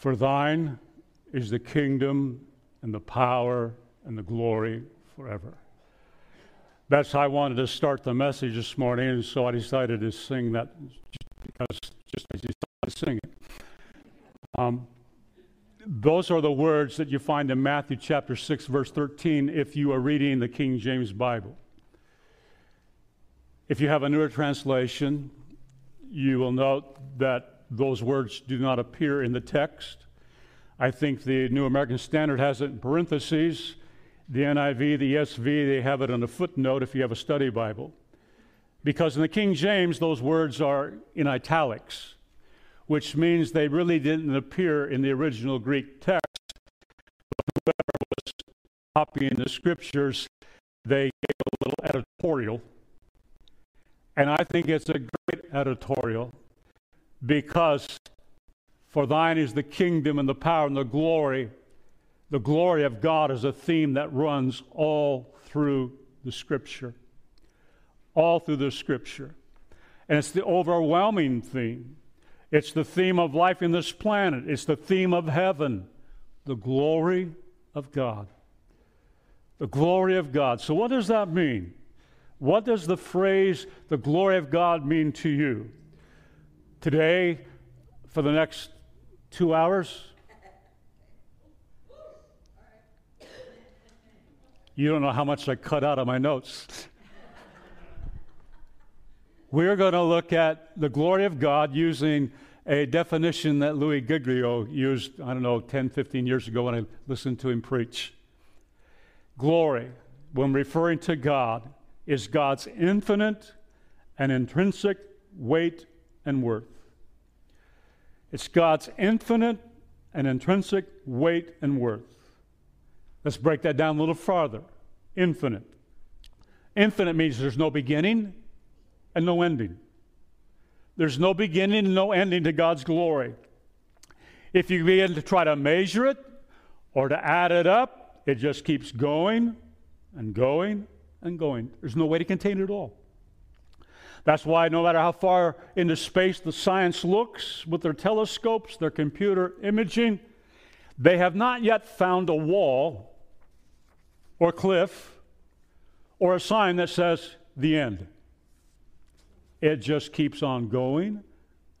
For thine is the kingdom and the power and the glory forever. That's how I wanted to start the message this morning, and so I decided to sing that just because just I decided to sing it. Um, those are the words that you find in Matthew chapter 6, verse 13, if you are reading the King James Bible. If you have a newer translation, you will note that those words do not appear in the text. I think the New American Standard has it in parentheses. The NIV, the ESV, they have it on a footnote if you have a study Bible. Because in the King James, those words are in italics which means they really didn't appear in the original Greek text. But whoever was copying the scriptures, they gave a little editorial. And I think it's a great editorial because for thine is the kingdom and the power and the glory. The glory of God is a theme that runs all through the scripture. All through the scripture. And it's the overwhelming theme. It's the theme of life in this planet, it's the theme of heaven, the glory of God. The glory of God. So, what does that mean? What does the phrase, the glory of God, mean to you? Today, for the next two hours, you don't know how much I cut out of my notes. We're going to look at the glory of God using a definition that Louis Giglio used, I don't know, 10, 15 years ago when I listened to him preach. Glory, when referring to God, is God's infinite and intrinsic weight and worth. It's God's infinite and intrinsic weight and worth. Let's break that down a little farther. Infinite. Infinite means there's no beginning and no ending. There's no beginning and no ending to God's glory. If you begin to try to measure it or to add it up, it just keeps going and going and going. There's no way to contain it all. That's why, no matter how far into space the science looks with their telescopes, their computer imaging, they have not yet found a wall or cliff or a sign that says the end. It just keeps on going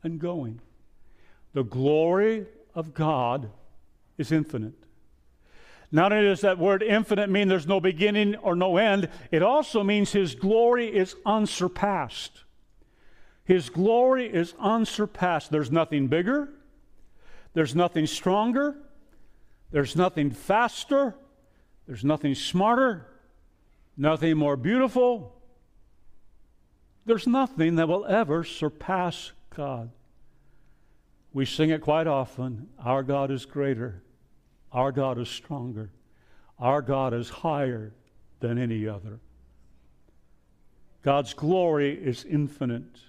and going. The glory of God is infinite. Not only does that word infinite mean there's no beginning or no end, it also means His glory is unsurpassed. His glory is unsurpassed. There's nothing bigger, there's nothing stronger, there's nothing faster, there's nothing smarter, nothing more beautiful, there's nothing that will ever surpass God. We sing it quite often. Our God is greater, our God is stronger, our God is higher than any other. God's glory is infinite.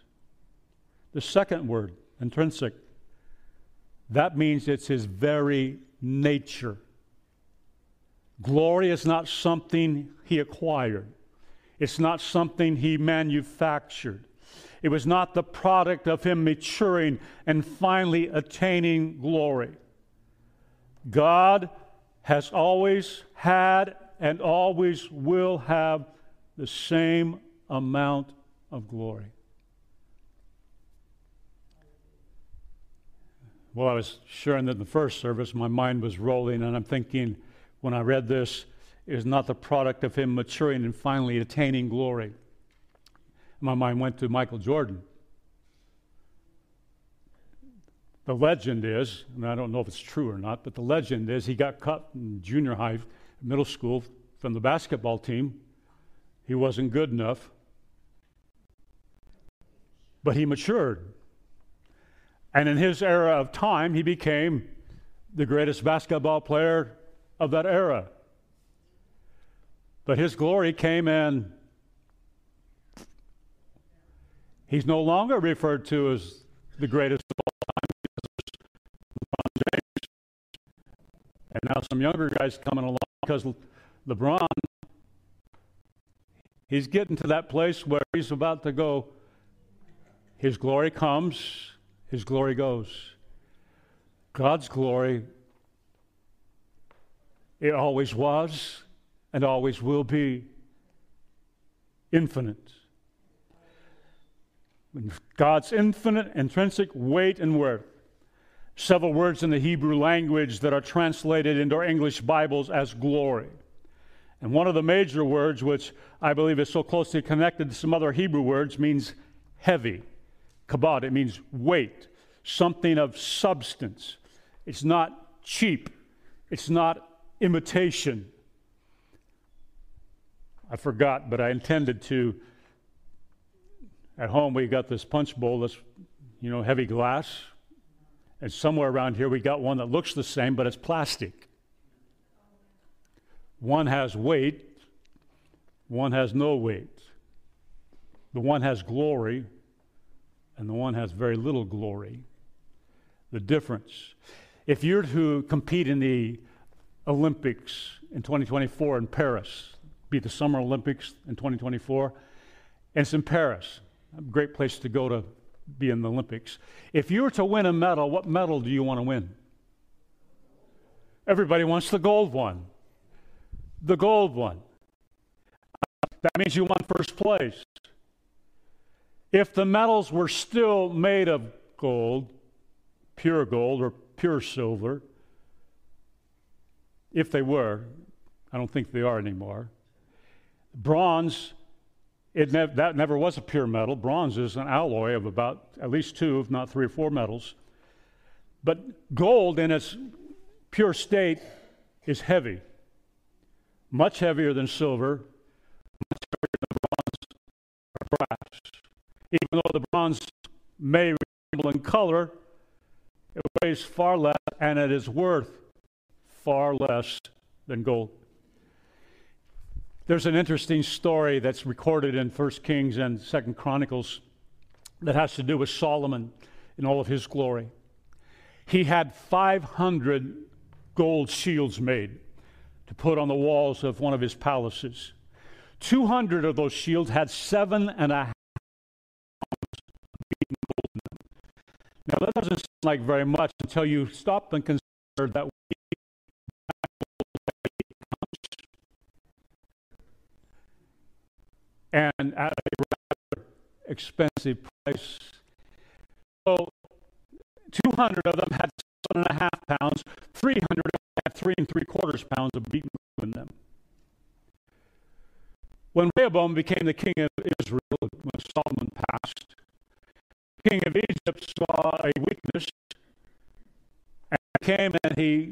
The second word, intrinsic, that means it's his very nature. Glory is not something he acquired. It's not something he manufactured. It was not the product of him maturing and finally attaining glory. God has always had and always will have the same amount of glory. Well, I was sharing that in the first service, my mind was rolling, and I'm thinking when I read this, is not the product of him maturing and finally attaining glory. My mind went to Michael Jordan. The legend is, and I don't know if it's true or not, but the legend is he got cut in junior high, middle school, from the basketball team. He wasn't good enough. But he matured. And in his era of time, he became the greatest basketball player of that era. But his glory came in. He's no longer referred to as the greatest And now some younger guys coming along because LeBron, he's getting to that place where he's about to go. His glory comes, his glory goes. God's glory, it always was and always will be infinite. God's infinite, intrinsic weight and worth. Several words in the Hebrew language that are translated into our English Bibles as glory. And one of the major words, which I believe is so closely connected to some other Hebrew words, means heavy. Kabod, it means weight, something of substance. It's not cheap, it's not imitation. I forgot, but I intended to. At home, we got this punch bowl that's, you know, heavy glass. And somewhere around here, we got one that looks the same, but it's plastic. One has weight, one has no weight. The one has glory, and the one has very little glory. The difference. If you're to compete in the Olympics in 2024 in Paris, be the Summer Olympics in 2024, and it's in Paris, a great place to go to be in the Olympics. If you were to win a medal, what medal do you want to win? Everybody wants the gold one the gold one. That means you won first place. If the medals were still made of gold, pure gold or pure silver, if they were, I don't think they are anymore. Bronze, it that never was a pure metal. Bronze is an alloy of about at least two, if not three or four metals. But gold, in its pure state, is heavy much heavier than silver, much heavier than bronze or brass. Even though the bronze may resemble in color, it weighs far less and it is worth far less than gold. There's an interesting story that's recorded in 1 Kings and 2 Chronicles that has to do with Solomon in all of his glory. He had 500 gold shields made to put on the walls of one of his palaces. 200 of those shields had seven and a half. Now, that doesn't sound like very much until you stop and consider that and at a rather expensive price. So 200 of them had seven and a half pounds, 300 had three and three quarters pounds of beaten in them. When Rehoboam became the king of Israel, when Solomon passed, the king of Egypt saw a weakness and came and he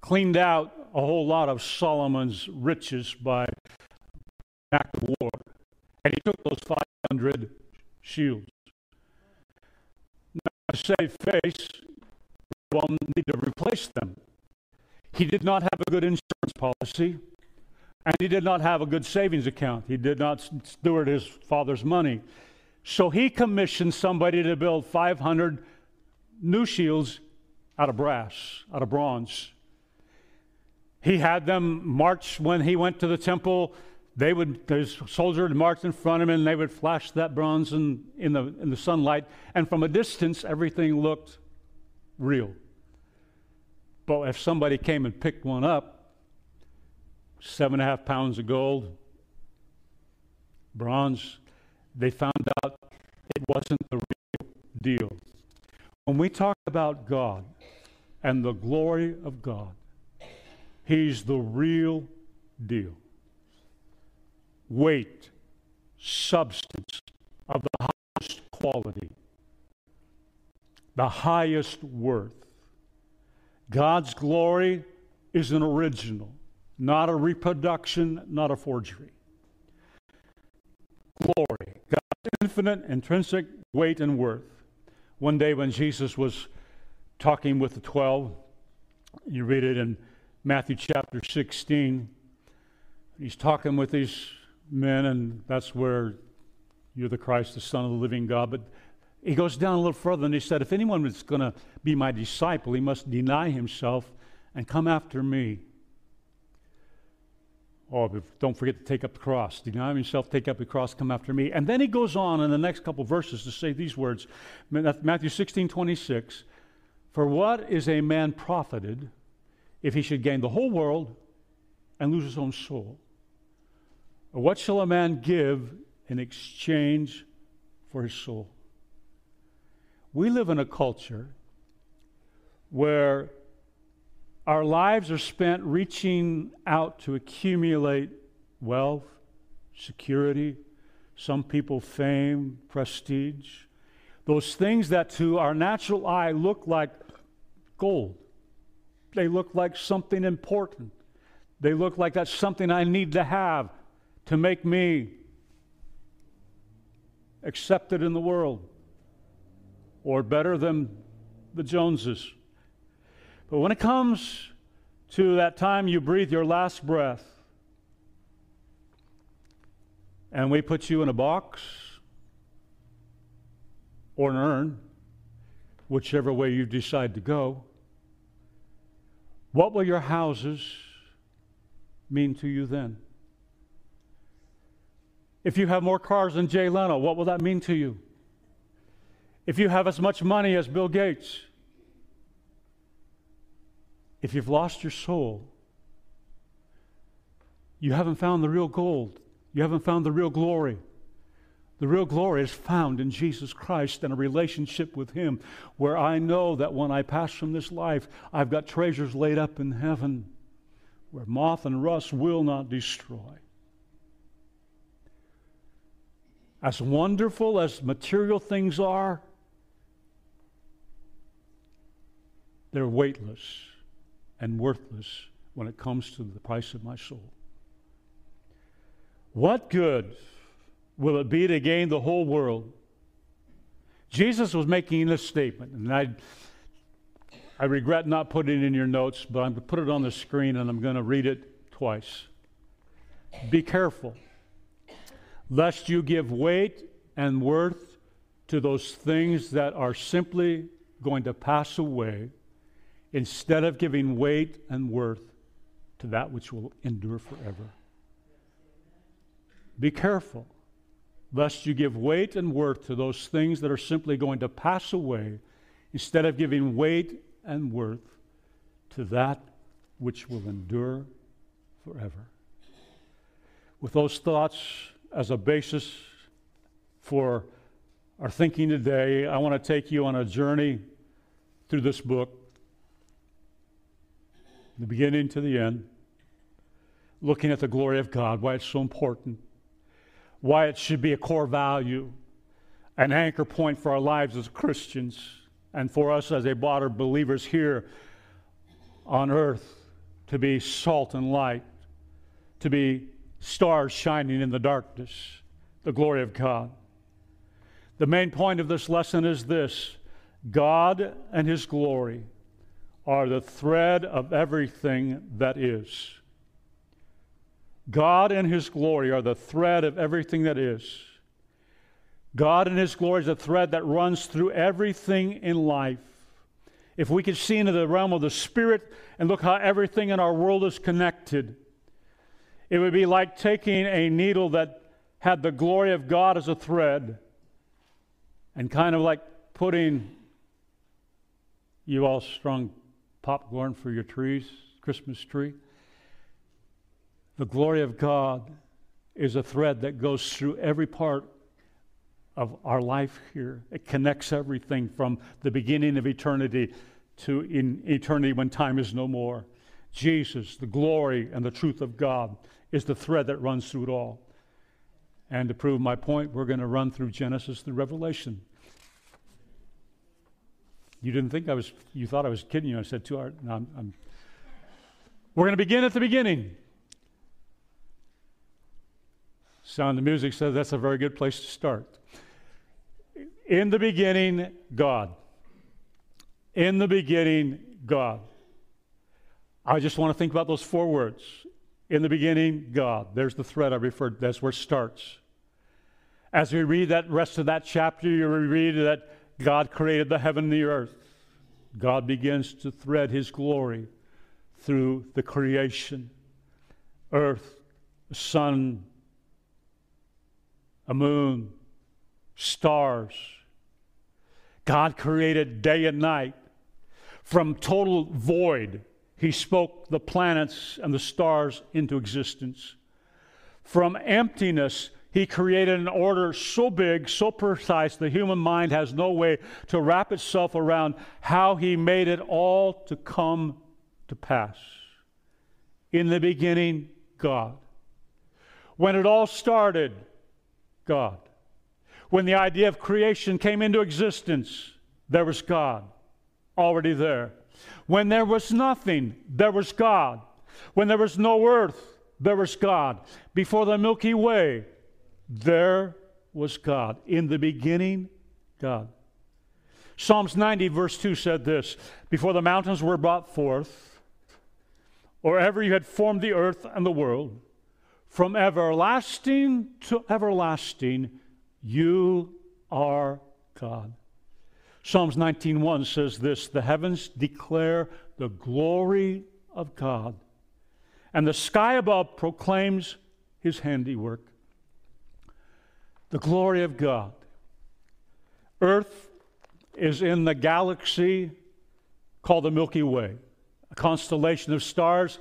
cleaned out a whole lot of Solomon's riches by act of war. And he took those 500 shields. Now, to save face, Rehoboam needed to replace them. He did not have a good insurance policy, and he did not have a good savings account. He did not steward his father's money. So he commissioned somebody to build 500 new shields out of brass, out of bronze. He had them march when he went to the temple. They would, the soldier would march in front of him and they would flash that bronze in, in, the, in the sunlight. And from a distance, everything looked real. But if somebody came and picked one up, seven and a half pounds of gold, bronze, they found out it wasn't the real deal. When we talk about God and the glory of God, He's the real deal. Weight, substance of the highest quality, the highest worth. God's glory is an original, not a reproduction, not a forgery. Glory, God's infinite, intrinsic weight and worth. One day when Jesus was talking with the 12, you read it in Matthew chapter 16. He's talking with these men, and that's where you're the Christ, the Son of the living God. But he goes down a little further and he said, If anyone is going to be my disciple, he must deny himself and come after me. Oh, don't forget to take up the cross. Deny himself, take up the cross, come after me. And then he goes on in the next couple verses to say these words Matthew 16, 26. For what is a man profited if he should gain the whole world and lose his own soul? What shall a man give in exchange for his soul? We live in a culture where our lives are spent reaching out to accumulate wealth, security, some people fame, prestige, those things that to our natural eye look like gold. They look like something important. They look like that's something I need to have to make me accepted in the world or better than the Joneses. But when it comes to that time you breathe your last breath, and we put you in a box or an urn, whichever way you decide to go, what will your houses mean to you then? If you have more cars than Jay Leno, what will that mean to you? If you have as much money as Bill Gates, if you've lost your soul, you haven't found the real gold. You haven't found the real glory. The real glory is found in Jesus Christ and a relationship with Him where I know that when I pass from this life, I've got treasures laid up in heaven where moth and rust will not destroy. As wonderful as material things are, they're weightless and worthless when it comes to the price of my soul. What good will it be to gain the whole world? Jesus was making this statement, and I, I regret not putting it in your notes, but I'm going to put it on the screen and I'm going to read it twice. Be careful, lest you give weight and worth to those things that are simply going to pass away, instead of giving weight and worth to that which will endure forever. Be careful, lest you give weight and worth to those things that are simply going to pass away, instead of giving weight and worth to that which will endure forever. With those thoughts as a basis for our thinking today, I want to take you on a journey through this book, the beginning to the end, looking at the glory of God, why it's so important why it should be a core value, an anchor point for our lives as Christians and for us as a body of believers here on earth to be salt and light, to be stars shining in the darkness, the glory of God. The main point of this lesson is this God and His glory are the thread of everything that is. God and His glory are the thread of everything that is. God and His glory is a thread that runs through everything in life. If we could see into the realm of the Spirit and look how everything in our world is connected, it would be like taking a needle that had the glory of God as a thread and kind of like putting you all strung popcorn for your trees, Christmas tree. The glory of God is a thread that goes through every part of our life here. It connects everything from the beginning of eternity to in eternity when time is no more. Jesus, the glory and the truth of God, is the thread that runs through it all. And to prove my point, we're going to run through Genesis through Revelation. You didn't think I was, you thought I was kidding you. I said two hours. No, I'm, I'm, we're going to begin at the beginning. Sound of Music says that's a very good place to start. In the beginning, God. In the beginning, God. I just want to think about those four words. In the beginning, God. There's the thread I referred to. That's where it starts. As we read that rest of that chapter, you read that God created the heaven and the earth. God begins to thread his glory through the creation earth, sun, a moon, stars. God created day and night. From total void, he spoke the planets and the stars into existence. From emptiness, he created an order so big, so precise, the human mind has no way to wrap itself around how he made it all to come to pass. In the beginning, God. When it all started, God. When the idea of creation came into existence, there was God already there. When there was nothing, there was God. When there was no earth, there was God. Before the Milky Way, there was God. In the beginning, God. Psalms 90, verse 2 said this Before the mountains were brought forth, or ever you had formed the earth and the world, from everlasting to everlasting, you are God. Psalms 19:1 says this, "The heavens declare the glory of God, and the sky above proclaims his handiwork." the glory of God. Earth is in the galaxy called the Milky Way, a constellation of stars.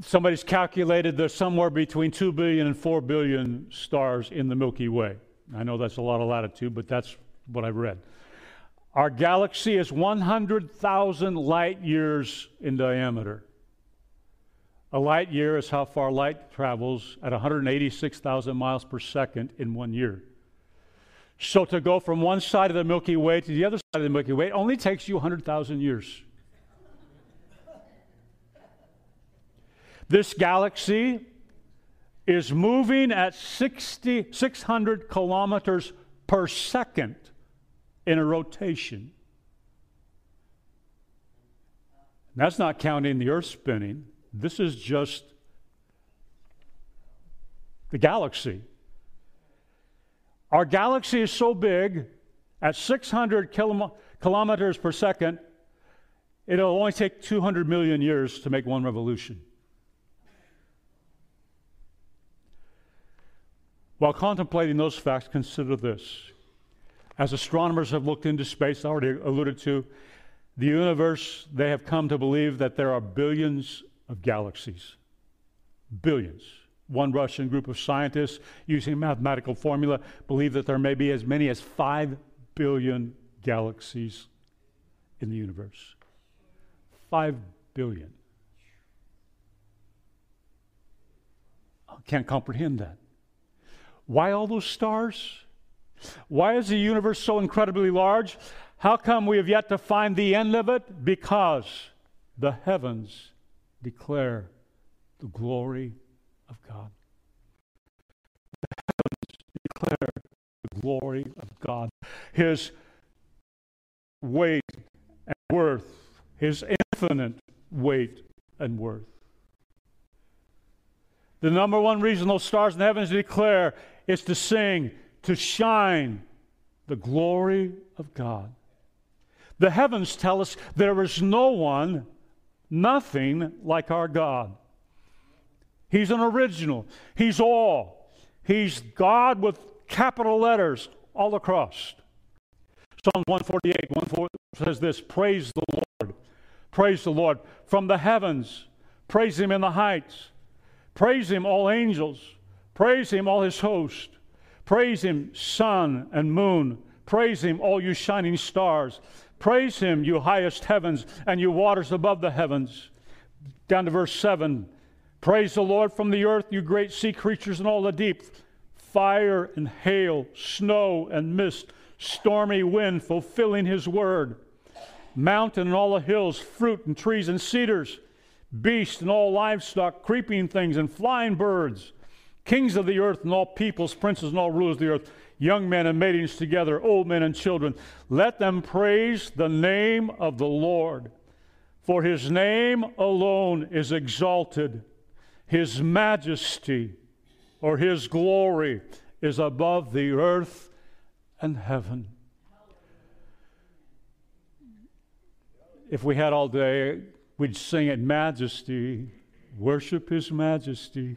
Somebody's calculated there's somewhere between 2 billion and 4 billion stars in the Milky Way. I know that's a lot of latitude, but that's what I've read. Our galaxy is 100,000 light years in diameter. A light year is how far light travels at 186,000 miles per second in one year. So to go from one side of the Milky Way to the other side of the Milky Way only takes you 100,000 years. This galaxy is moving at 60, 600 kilometers per second in a rotation. That's not counting the Earth spinning. This is just the galaxy. Our galaxy is so big, at 600 kilo- kilometers per second, it'll only take 200 million years to make one revolution. While contemplating those facts, consider this. As astronomers have looked into space, I already alluded to, the universe, they have come to believe that there are billions of galaxies. Billions. One Russian group of scientists, using a mathematical formula, believe that there may be as many as 5 billion galaxies in the universe. 5 billion. I can't comprehend that. Why all those stars? Why is the universe so incredibly large? How come we have yet to find the end of it? Because the heavens declare the glory of God. The heavens declare the glory of God. His weight and worth, His infinite weight and worth. The number one reason those stars in the heavens declare is to sing, to shine the glory of God. The heavens tell us there is no one nothing like our God. He's an original, He's all. He's God with capital letters all across. Psalm 148, 1 says this Praise the Lord. Praise the Lord. From the heavens, praise Him in the heights. Praise Him, all angels. Praise Him, all His host. Praise Him, sun and moon. Praise Him, all you shining stars. Praise him, you highest heavens and you waters above the heavens. Down to verse 7. Praise the Lord from the earth, you great sea creatures and all the deep. Fire and hail, snow and mist, stormy wind fulfilling his word. Mountain and all the hills, fruit and trees and cedars, beasts and all livestock, creeping things and flying birds, kings of the earth and all peoples, princes and all rulers of the earth young men and maidens together, old men and children. Let them praise the name of the Lord. For his name alone is exalted. His majesty or his glory is above the earth and heaven. If we had all day, we'd sing it majesty, worship his majesty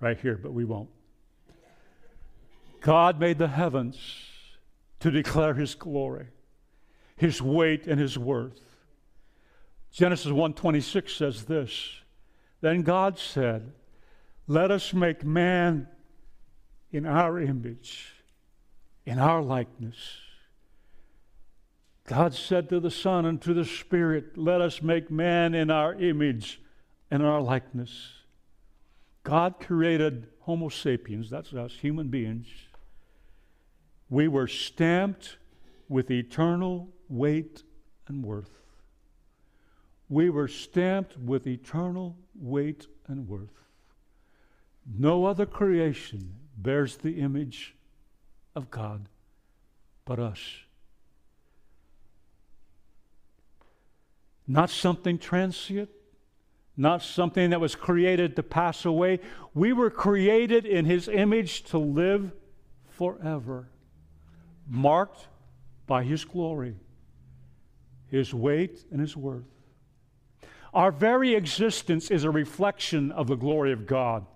right here, but we won't. God made the heavens to declare his glory, his weight, and his worth. Genesis 1:26 says this. Then God said, "Let us make man in our image, in our likeness." God said to the Son and to the Spirit, Let us make man in our image and our likeness. God created Homo sapiens, that's us, human beings. We were stamped with eternal weight and worth. We were stamped with eternal weight and worth. No other creation bears the image of God but us. Not something transient, not something that was created to pass away. We were created in His image to live forever, marked by His glory, His weight, and His worth. Our very existence is a reflection of the glory of God.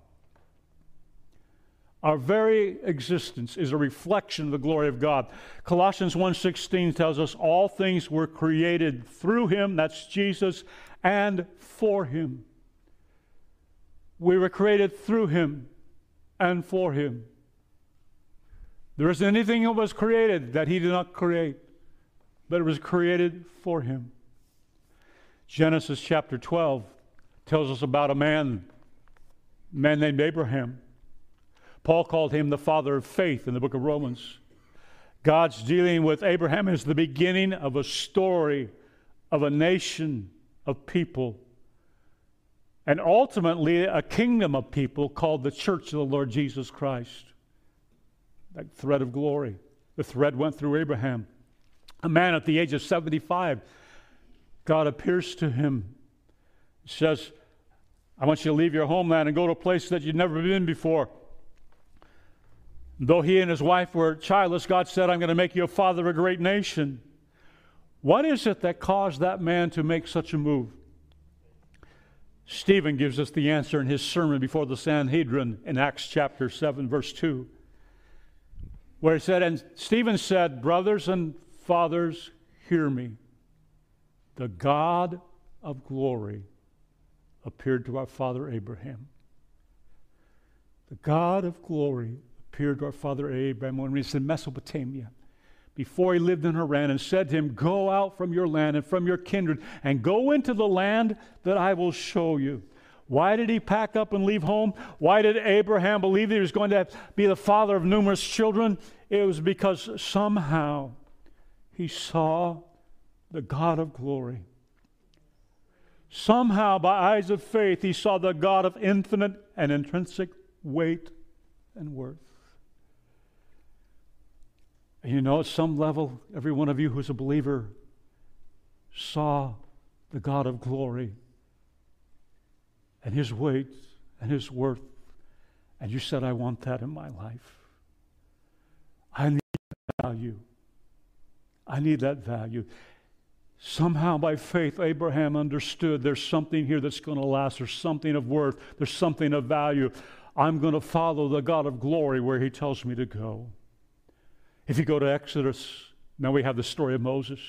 Our very existence is a reflection of the glory of God. Colossians 1:16 tells us all things were created through him, that's Jesus, and for him. We were created through him and for him. There isn't anything that was created that he did not create, but it was created for him. Genesis chapter 12 tells us about a man, a man named Abraham. Paul called him the father of faith in the book of Romans. God's dealing with Abraham is the beginning of a story of a nation of people and ultimately a kingdom of people called the church of the Lord Jesus Christ. That thread of glory. The thread went through Abraham. A man at the age of 75, God appears to him, says, I want you to leave your homeland and go to a place that you've never been before. Though he and his wife were childless, God said, I'm going to make you a father of a great nation. What is it that caused that man to make such a move? Stephen gives us the answer in his sermon before the Sanhedrin in Acts chapter 7, verse 2, where he said, And Stephen said, Brothers and fathers, hear me. The God of glory appeared to our father Abraham. The God of glory appeared to our father Abraham when he was in Mesopotamia before he lived in Haran and said to him, Go out from your land and from your kindred and go into the land that I will show you. Why did he pack up and leave home? Why did Abraham believe that he was going to be the father of numerous children? It was because somehow he saw the God of glory. Somehow, by eyes of faith, he saw the God of infinite and intrinsic weight and worth. And you know, at some level, every one of you who's a believer saw the God of glory and his weight and his worth. And you said, I want that in my life. I need that value. I need that value. Somehow, by faith, Abraham understood there's something here that's going to last. There's something of worth. There's something of value. I'm going to follow the God of glory where he tells me to go. If you go to Exodus, now we have the story of Moses.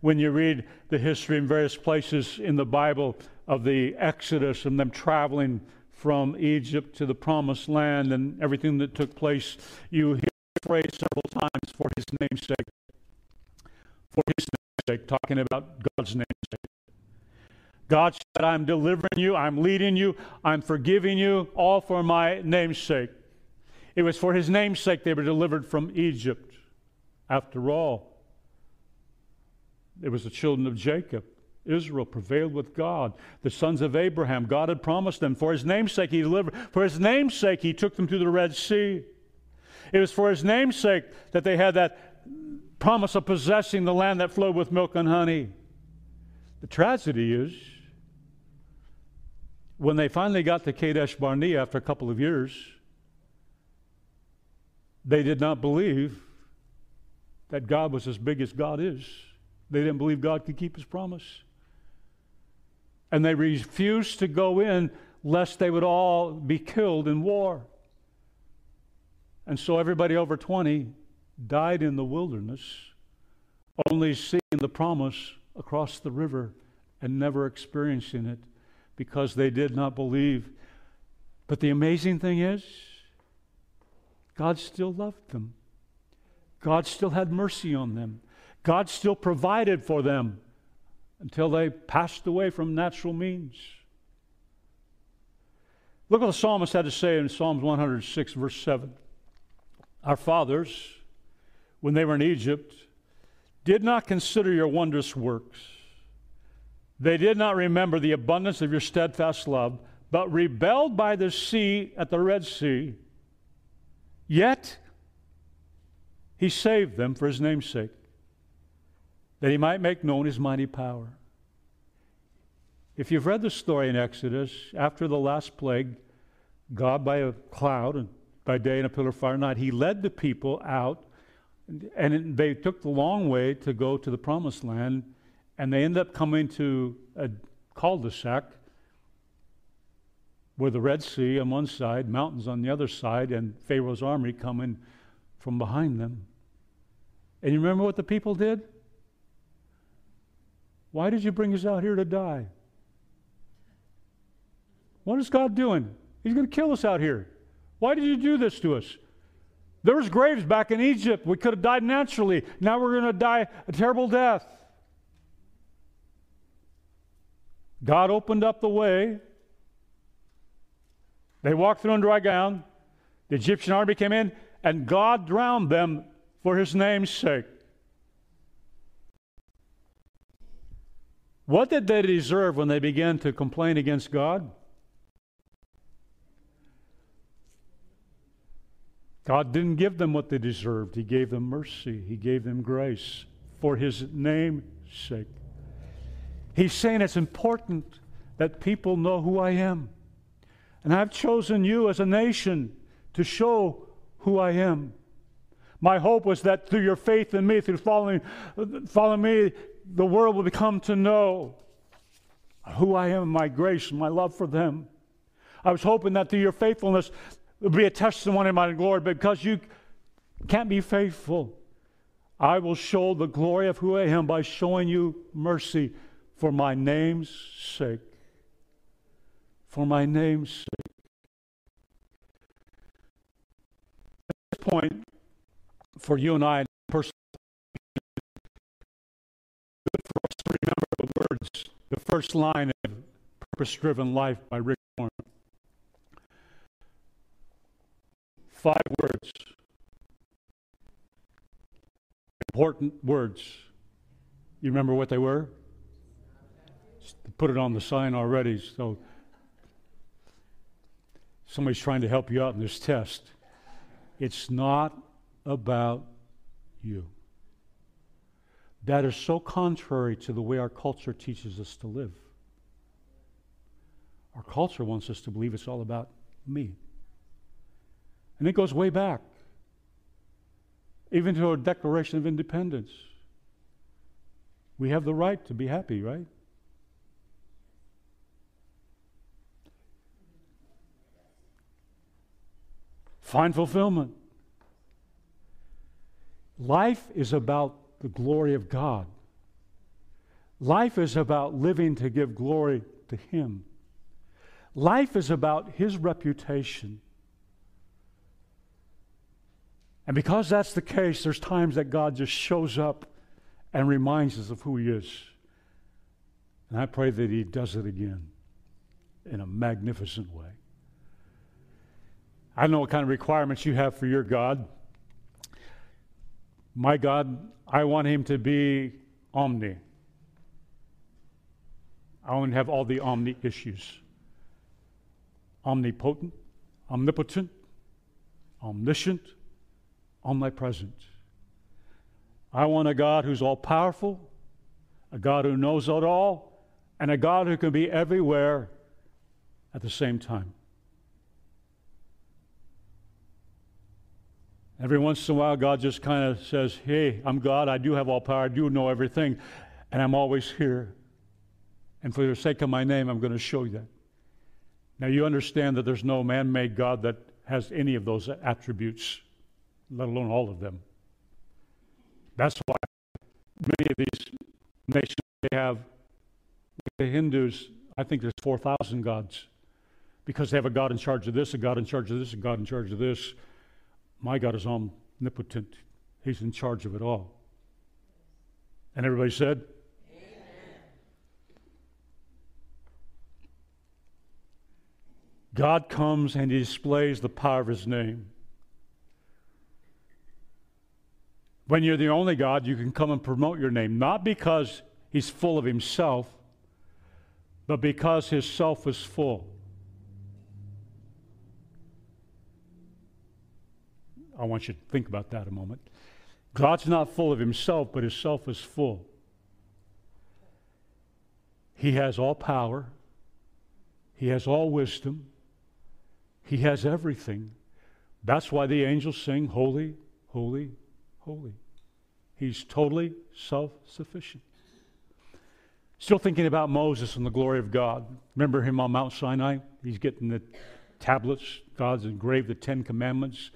When you read the history in various places in the Bible of the Exodus and them traveling from Egypt to the promised land and everything that took place, you hear the phrase several times for his namesake. For his namesake, talking about God's namesake. God said, I'm delivering you, I'm leading you, I'm forgiving you, all for my namesake. It was for his name's sake they were delivered from Egypt. After all, it was the children of Jacob. Israel prevailed with God. The sons of Abraham, God had promised them. For his name's sake, he delivered. For his name's sake, he took them to the Red Sea. It was for his name's sake that they had that promise of possessing the land that flowed with milk and honey. The tragedy is, when they finally got to Kadesh Barnea after a couple of years, they did not believe that God was as big as God is. They didn't believe God could keep his promise. And they refused to go in lest they would all be killed in war. And so everybody over 20 died in the wilderness, only seeing the promise across the river and never experiencing it because they did not believe. But the amazing thing is, God still loved them. God still had mercy on them. God still provided for them until they passed away from natural means. Look what the psalmist had to say in Psalms 106, verse 7. Our fathers, when they were in Egypt, did not consider your wondrous works. They did not remember the abundance of your steadfast love, but rebelled by the sea at the Red Sea. Yet he saved them for his name's sake, that he might make known his mighty power. If you've read the story in Exodus, after the last plague, God by a cloud and by day and a pillar of fire night, he led the people out, and they took the long way to go to the promised land, and they ended up coming to a cul-de-sac with the Red Sea on one side, mountains on the other side, and Pharaoh's army coming from behind them. And you remember what the people did? Why did you bring us out here to die? What is God doing? He's going to kill us out here. Why did you do this to us? There was graves back in Egypt. We could have died naturally. Now we're going to die a terrible death. God opened up the way. They walked through on dry ground. The Egyptian army came in, and God drowned them for his name's sake. What did they deserve when they began to complain against God? God didn't give them what they deserved. He gave them mercy, He gave them grace for His name's sake. He's saying it's important that people know who I am. And I've chosen you as a nation to show who I am. My hope was that through your faith in me, through following, following me, the world will come to know who I am, my grace, and my love for them. I was hoping that through your faithfulness, it would be a testimony of my glory, because you can't be faithful. I will show the glory of who I am by showing you mercy for my name's sake. For my name's sake. At this point, for you and I personally, good for us to remember the words, the first line of Purpose Driven Life by Rick Warren. Five words. Important words. You remember what they were? Put it on the sign already, so somebody's trying to help you out in this test. It's not about you. That is so contrary to the way our culture teaches us to live. Our culture wants us to believe it's all about me. And it goes way back, even to our Declaration of Independence. We have the right to be happy, right? Find fulfillment. Life is about the glory of God. Life is about living to give glory to Him. Life is about His reputation. And because that's the case, there's times that God just shows up and reminds us of who He is. And I pray that He does it again in a magnificent way. I don't know what kind of requirements you have for your God. My God, I want Him to be omni. I want to have all the omni issues omnipotent, omnipotent, omniscient, omnipresent. I want a God who's all powerful, a God who knows it all, and a God who can be everywhere at the same time. Every once in a while, God just kind of says, Hey, I'm God. I do have all power. I do know everything. And I'm always here. And for the sake of my name, I'm going to show you that. Now, you understand that there's no man made God that has any of those attributes let alone all of them. That's why many of these nations they have the Hindus, I think there's 4,000 gods because they have a God in charge of this, a God in charge of this, a God in charge of this. My God is omnipotent, He's in charge of it all. And everybody said, Amen. God comes and He displays the power of His name. When you're the only God, you can come and promote your name, not because He's full of Himself, but because His self is full. I want you to think about that a moment. God's not full of himself, but his self is full. He has all power, he has all wisdom, he has everything. That's why the angels sing, Holy, Holy, Holy. He's totally self sufficient. Still thinking about Moses and the glory of God. Remember him on Mount Sinai? He's getting the tablets. God's engraved the Ten Commandments.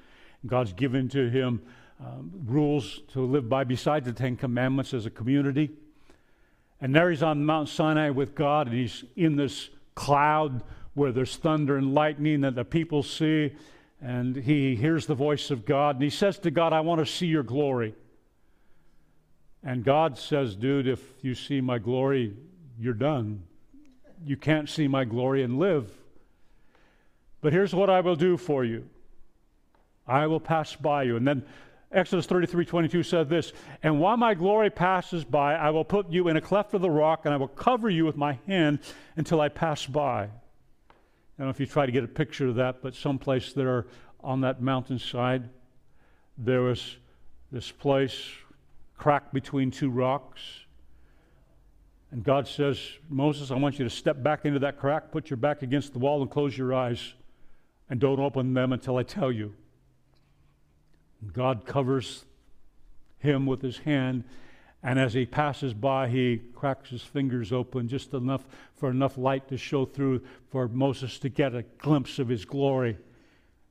God's given to him um, rules to live by besides the Ten Commandments as a community. And there he's on Mount Sinai with God, and he's in this cloud where there's thunder and lightning that the people see. And he hears the voice of God, and he says to God, I want to see your glory. And God says, Dude, if you see my glory, you're done. You can't see my glory and live. But here's what I will do for you I will pass by you. And then Exodus 33 22 says this And while my glory passes by, I will put you in a cleft of the rock, and I will cover you with my hand until I pass by. I don't know if you try to get a picture of that, but someplace there on that mountainside, there was this place cracked between two rocks. And God says, Moses, I want you to step back into that crack, put your back against the wall, and close your eyes, and don't open them until I tell you. God covers him with his hand, and as he passes by, he cracks his fingers open just enough for enough light to show through for Moses to get a glimpse of his glory.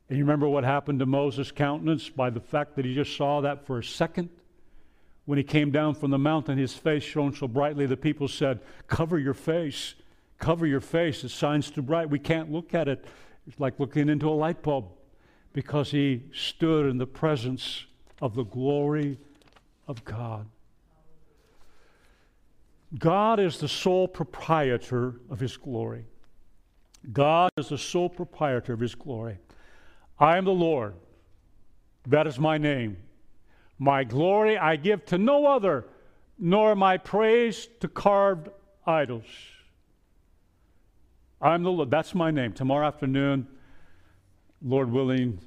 And you remember what happened to Moses' countenance by the fact that he just saw that for a second? When he came down from the mountain, his face shone so brightly, the people said, Cover your face. Cover your face. It shines too bright. We can't look at it. It's like looking into a light bulb because he stood in the presence of the glory of God. God is the sole proprietor of his glory. God is the sole proprietor of his glory. I am the Lord. That is my name. My glory I give to no other, nor my praise to carved idols. I'm the Lord. That's my name. Tomorrow afternoon, Lord willing,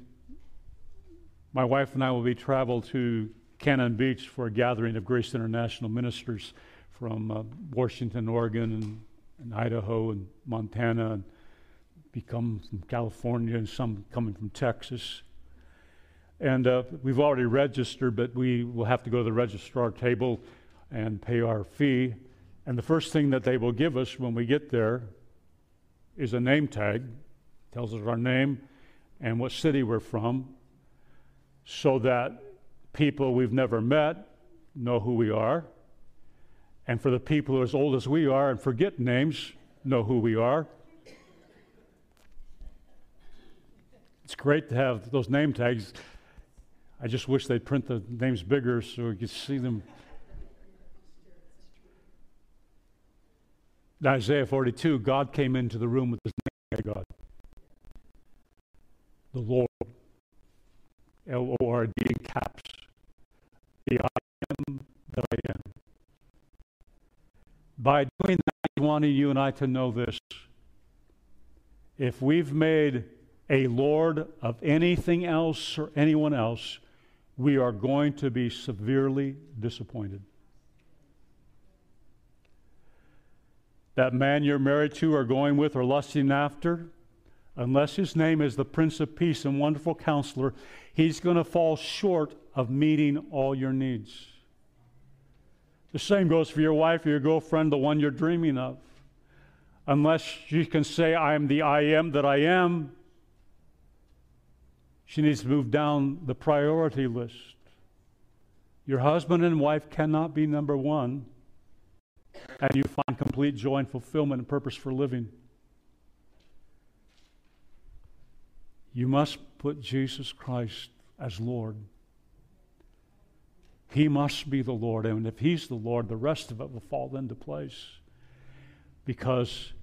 my wife and I will be travel to Cannon Beach for a gathering of Grace International ministers from uh, Washington, Oregon, and, and, Idaho, and Montana, and become from California, and some coming from Texas. And uh, we've already registered, but we will have to go to the registrar table and pay our fee. And the first thing that they will give us when we get there is a name tag, tells us our name and what city we're from, so that people we've never met know who we are. And for the people who are as old as we are and forget names, know who we are. It's great to have those name tags. I just wish they'd print the names bigger so we could see them. In Isaiah 42, God came into the room with his name, God. The Lord. L O R D caps. The I am that I am. By doing that, He wanted you and I to know this. If we've made a Lord of anything else or anyone else, we are going to be severely disappointed. That man you're married to or going with or lusting after, unless his name is the Prince of Peace and Wonderful Counselor, he's going to fall short of meeting all your needs. The same goes for your wife or your girlfriend, the one you're dreaming of. Unless she can say, I am the I am that I am, she needs to move down the priority list. Your husband and wife cannot be number one and you find complete joy and fulfillment and purpose for living. You must put Jesus Christ as Lord. He must be the Lord. And if He's the Lord, the rest of it will fall into place. Because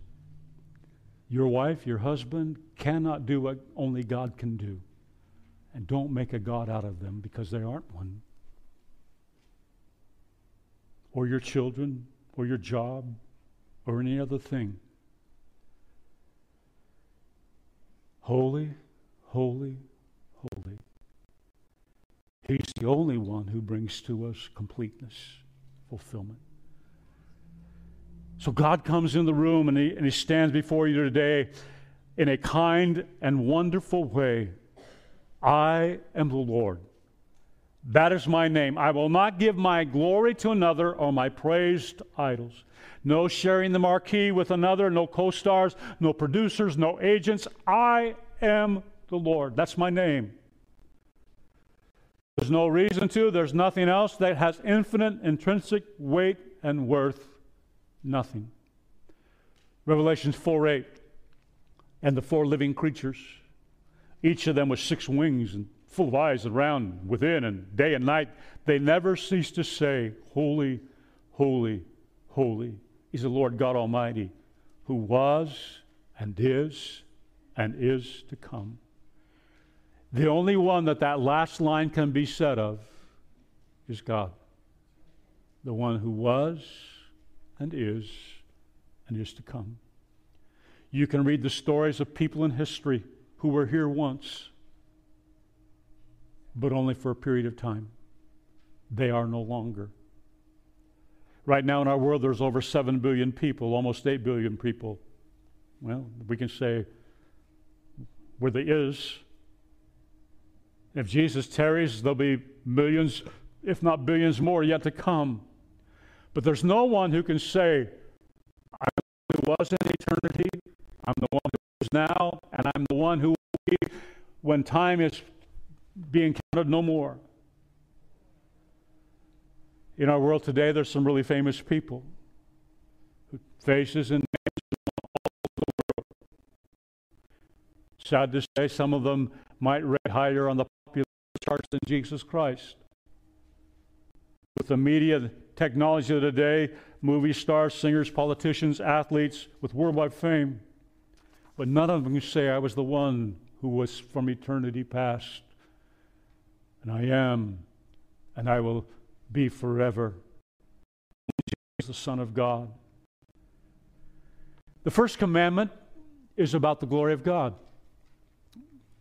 your wife, your husband cannot do what only God can do. And don't make a God out of them because they aren't one. Or your children, or your job, or any other thing. Holy, holy, holy. He's the only one who brings to us completeness, fulfillment. So God comes in the room and he, and he stands before you today in a kind and wonderful way. I am the Lord. That is my name. I will not give my glory to another or my praise to idols. No sharing the marquee with another, no co stars, no producers, no agents. I am the Lord. That's my name. There's no reason to, there's nothing else that has infinite intrinsic weight and worth. Nothing. Revelations 4 8. And the four living creatures, each of them with six wings and full of eyes around within and day and night, they never cease to say, Holy, holy, holy is the Lord God Almighty, who was and is and is to come. The only one that that last line can be said of is God, the one who was and is and is to come. You can read the stories of people in history who were here once, but only for a period of time. They are no longer. Right now in our world, there's over 7 billion people, almost 8 billion people. Well, we can say where there is if Jesus tarries, there'll be millions, if not billions more, yet to come. But there's no one who can say, I was in eternity, I'm the one who is now, and I'm the one who will be when time is being counted no more. In our world today, there's some really famous people who faces and names all over the world. Sad to say, some of them might rate higher on the charts than Jesus Christ. With the media technology of today, movie stars, singers, politicians, athletes with worldwide fame, but none of them can say, I was the one who was from eternity past. And I am, and I will be forever. Jesus, the Son of God. The first commandment is about the glory of God.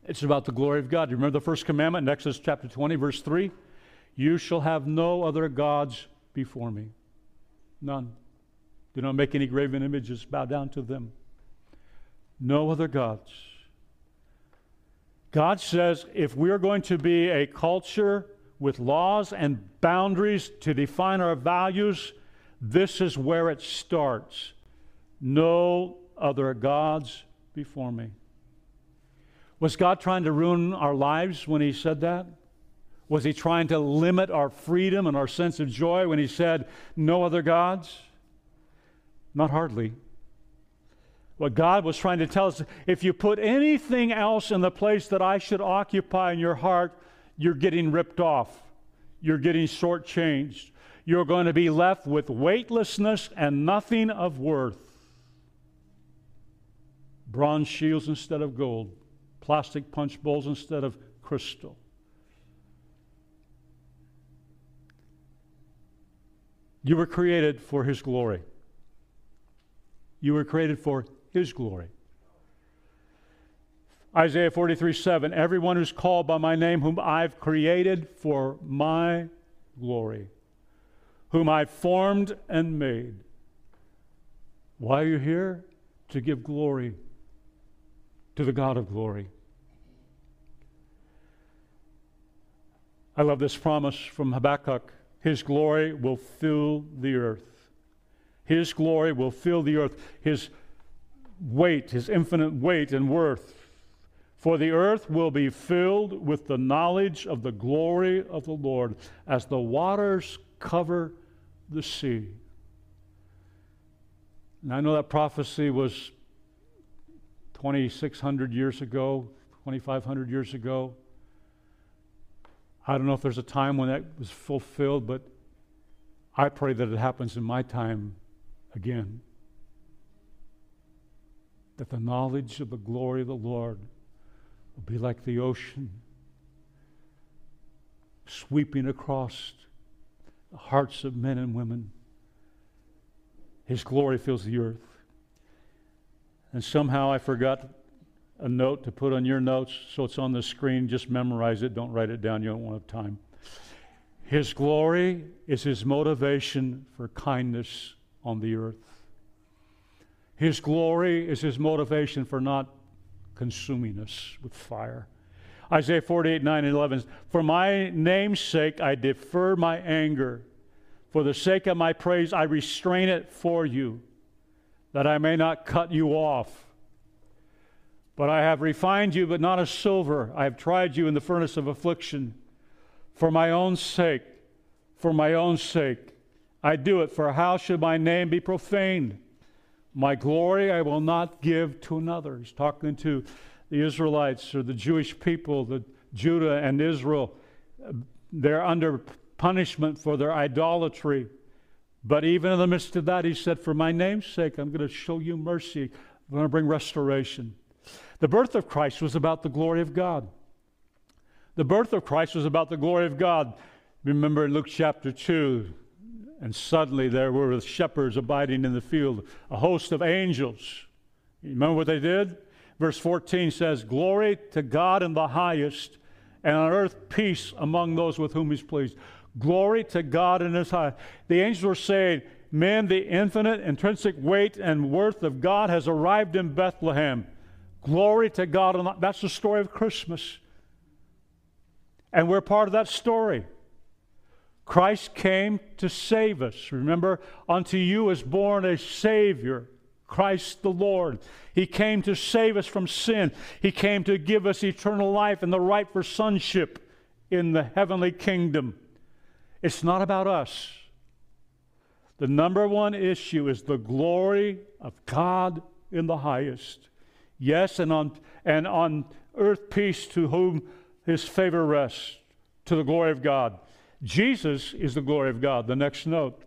It's about the glory of God. Remember the first commandment in Exodus chapter 20, verse 3? You shall have no other gods before me. None. Do not make any graven images, bow down to them. No other gods. God says if we're going to be a culture with laws and boundaries to define our values, this is where it starts. No other gods before me. Was God trying to ruin our lives when He said that? Was He trying to limit our freedom and our sense of joy when He said, No other gods? Not hardly. What God was trying to tell us if you put anything else in the place that I should occupy in your heart, you're getting ripped off. You're getting shortchanged. You're going to be left with weightlessness and nothing of worth. Bronze shields instead of gold plastic punch bowls instead of crystal. You were created for His glory. You were created for His glory. Isaiah 43 7 Everyone who's called by my name, whom I've created for my glory, whom I formed and made. Why are you here? To give glory to the God of glory. I love this promise from Habakkuk His glory will fill the earth. His glory will fill the earth. His weight, His infinite weight and worth. For the earth will be filled with the knowledge of the glory of the Lord as the waters cover the sea. And I know that prophecy was 2,600 years ago, 2,500 years ago. I don't know if there's a time when that was fulfilled, but I pray that it happens in my time again. That the knowledge of the glory of the Lord will be like the ocean sweeping across the hearts of men and women. His glory fills the earth. And somehow I forgot a note to put on your notes, so it's on the screen. Just memorize it. Don't write it down. You don't have time. His glory is his motivation for kindness on the earth. His glory is his motivation for not consuming us with fire. Isaiah 48, 9 and 11. For my name's sake, I defer my anger. For the sake of my praise, I restrain it for you, that I may not cut you off. But I have refined you, but not as silver. I have tried you in the furnace of affliction. For my own sake, for my own sake, I do it. For how should my name be profaned? My glory I will not give to another. He's talking to the Israelites or the Jewish people, the Judah and Israel. They're under punishment for their idolatry. But even in the midst of that, he said, For my name's sake, I'm going to show you mercy. I'm going to bring restoration. The birth of Christ was about the glory of God. The birth of Christ was about the glory of God. Remember in Luke chapter 2, and suddenly there were shepherds abiding in the field, a host of angels. You remember what they did? Verse 14 says, Glory to God in the highest, and on earth peace among those with whom he's pleased. Glory to God in his high. The angels were saying, Men, the infinite, intrinsic weight and worth of God has arrived in Bethlehem. Glory to God. That's the story of Christmas. And we're part of that story. Christ came to save us. Remember, unto you is born a Savior, Christ the Lord. He came to save us from sin. He came to give us eternal life and the right for sonship in the heavenly kingdom. It's not about us. The number one issue is the glory of God in the highest. Yes, and on, and on earth peace to whom his favor rests, to the glory of God. Jesus is the glory of God. The next note.